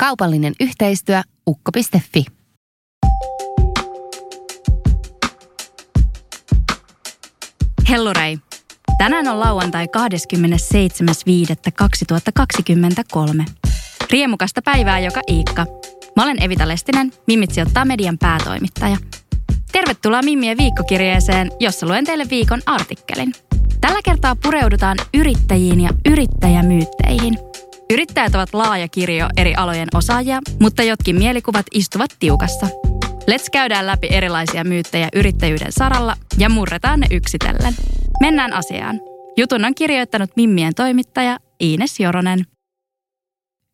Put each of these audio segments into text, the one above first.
Kaupallinen yhteistyö ukko.fi. Hellurei. Tänään on lauantai 27.5.2023. Riemukasta päivää joka Iikka. Mä olen Evita Lestinen, Mimitsi ottaa median päätoimittaja. Tervetuloa Mimmien viikkokirjeeseen, jossa luen teille viikon artikkelin. Tällä kertaa pureudutaan yrittäjiin ja yrittäjämyytteihin. Yrittäjät ovat laaja kirjo eri alojen osaajia, mutta jotkin mielikuvat istuvat tiukassa. Let's käydään läpi erilaisia myyttejä yrittäjyyden saralla ja murretaan ne yksitellen. Mennään asiaan. Jutun on kirjoittanut Mimmien toimittaja Iines Joronen.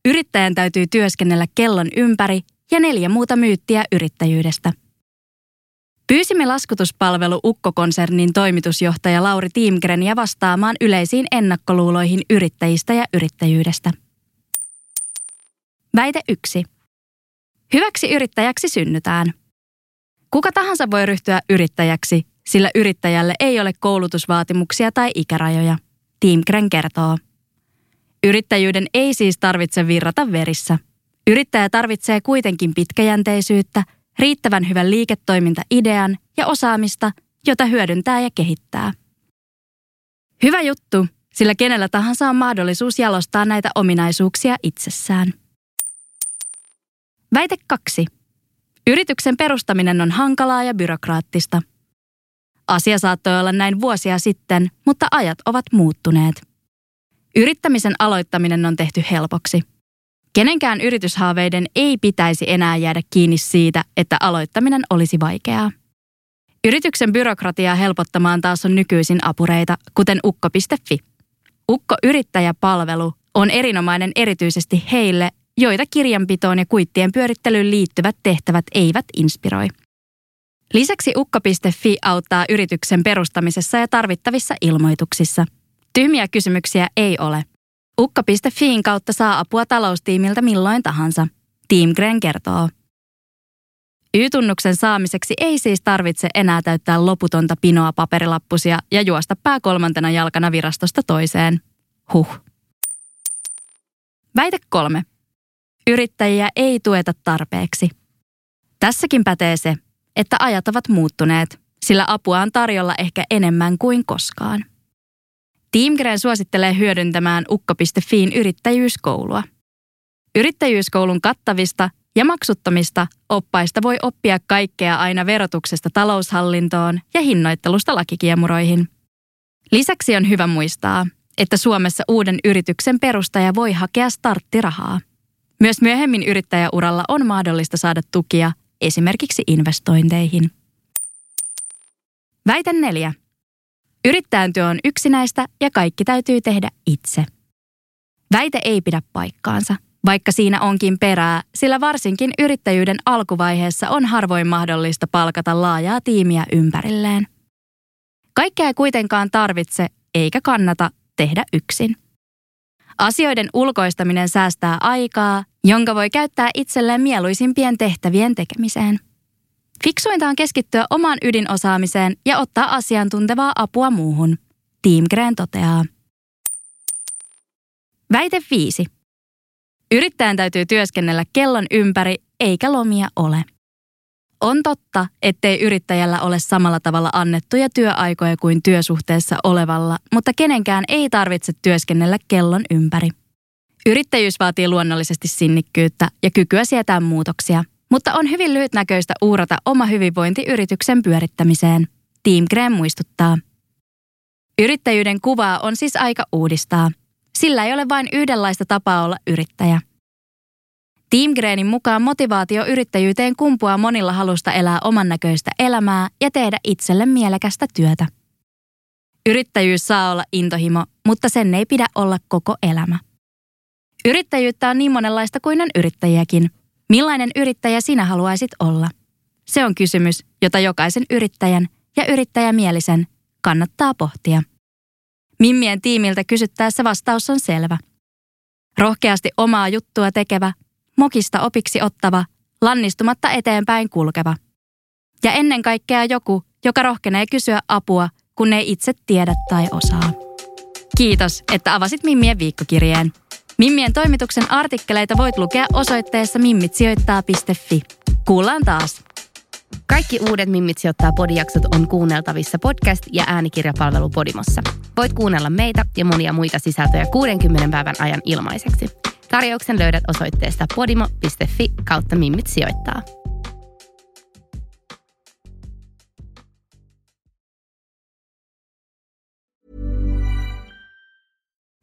Yrittäjän täytyy työskennellä kellon ympäri ja neljä muuta myyttiä yrittäjyydestä. Pyysimme laskutuspalvelu Ukko-konsernin toimitusjohtaja Lauri Tiimgreniä vastaamaan yleisiin ennakkoluuloihin yrittäjistä ja yrittäjyydestä. Väite 1. Hyväksi yrittäjäksi synnytään. Kuka tahansa voi ryhtyä yrittäjäksi, sillä yrittäjälle ei ole koulutusvaatimuksia tai ikärajoja. Tiimgren kertoo. Yrittäjyyden ei siis tarvitse virrata verissä. Yrittäjä tarvitsee kuitenkin pitkäjänteisyyttä, riittävän hyvän liiketoimintaidean ja osaamista, jota hyödyntää ja kehittää. Hyvä juttu, sillä kenellä tahansa on mahdollisuus jalostaa näitä ominaisuuksia itsessään. Väite 2. Yrityksen perustaminen on hankalaa ja byrokraattista. Asia saattoi olla näin vuosia sitten, mutta ajat ovat muuttuneet. Yrittämisen aloittaminen on tehty helpoksi. Kenenkään yrityshaaveiden ei pitäisi enää jäädä kiinni siitä, että aloittaminen olisi vaikeaa. Yrityksen byrokratiaa helpottamaan taas on nykyisin apureita, kuten ukko.fi. Ukko-yrittäjäpalvelu on erinomainen erityisesti heille, joita kirjanpitoon ja kuittien pyörittelyyn liittyvät tehtävät eivät inspiroi. Lisäksi ukko.fi auttaa yrityksen perustamisessa ja tarvittavissa ilmoituksissa. Tyhmiä kysymyksiä ei ole. Ukko.fiin kautta saa apua taloustiimiltä milloin tahansa. Team Gren kertoo. Y-tunnuksen saamiseksi ei siis tarvitse enää täyttää loputonta pinoa paperilappusia ja juosta pää kolmantena jalkana virastosta toiseen. Huh. Väite kolme. Yrittäjiä ei tueta tarpeeksi. Tässäkin pätee se, että ajat ovat muuttuneet, sillä apua on tarjolla ehkä enemmän kuin koskaan. Teamgren suosittelee hyödyntämään ukko.fiin yrittäjyyskoulua. Yrittäjyyskoulun kattavista ja maksuttomista oppaista voi oppia kaikkea aina verotuksesta taloushallintoon ja hinnoittelusta lakikiemuroihin. Lisäksi on hyvä muistaa, että Suomessa uuden yrityksen perustaja voi hakea starttirahaa. Myös myöhemmin yrittäjäuralla on mahdollista saada tukia esimerkiksi investointeihin. Väite neljä. Yrittäjän työ on yksinäistä ja kaikki täytyy tehdä itse. Väite ei pidä paikkaansa, vaikka siinä onkin perää, sillä varsinkin yrittäjyyden alkuvaiheessa on harvoin mahdollista palkata laajaa tiimiä ympärilleen. Kaikkea ei kuitenkaan tarvitse eikä kannata tehdä yksin. Asioiden ulkoistaminen säästää aikaa, jonka voi käyttää itselleen mieluisimpien tehtävien tekemiseen. Fiksuinta on keskittyä omaan ydinosaamiseen ja ottaa asiantuntevaa apua muuhun. Team Green toteaa. Väite 5. Yrittäjän täytyy työskennellä kellon ympäri, eikä lomia ole. On totta, ettei yrittäjällä ole samalla tavalla annettuja työaikoja kuin työsuhteessa olevalla, mutta kenenkään ei tarvitse työskennellä kellon ympäri. Yrittäjyys vaatii luonnollisesti sinnikkyyttä ja kykyä sietää muutoksia – mutta on hyvin lyhytnäköistä uurata oma hyvinvointi yrityksen pyörittämiseen. Team Graham muistuttaa. Yrittäjyyden kuvaa on siis aika uudistaa. Sillä ei ole vain yhdenlaista tapaa olla yrittäjä. Team Greenin mukaan motivaatio yrittäjyyteen kumpuaa monilla halusta elää oman näköistä elämää ja tehdä itselle mielekästä työtä. Yrittäjyys saa olla intohimo, mutta sen ei pidä olla koko elämä. Yrittäjyyttä on niin monenlaista kuin on yrittäjiäkin. Millainen yrittäjä sinä haluaisit olla? Se on kysymys, jota jokaisen yrittäjän ja yrittäjämielisen kannattaa pohtia. Mimmien tiimiltä kysyttäessä vastaus on selvä. Rohkeasti omaa juttua tekevä, mokista opiksi ottava, lannistumatta eteenpäin kulkeva. Ja ennen kaikkea joku, joka rohkenee kysyä apua, kun ei itse tiedä tai osaa. Kiitos, että avasit Mimmien viikkokirjeen. Mimmien toimituksen artikkeleita voit lukea osoitteessa mimmitsijoittaa.fi. Kuullaan taas! Kaikki uudet Mimmit sijoittaa podijaksot on kuunneltavissa podcast- ja äänikirjapalvelu Podimossa. Voit kuunnella meitä ja monia muita sisältöjä 60 päivän ajan ilmaiseksi. Tarjouksen löydät osoitteesta podimo.fi kautta Mimmit sijoittaa.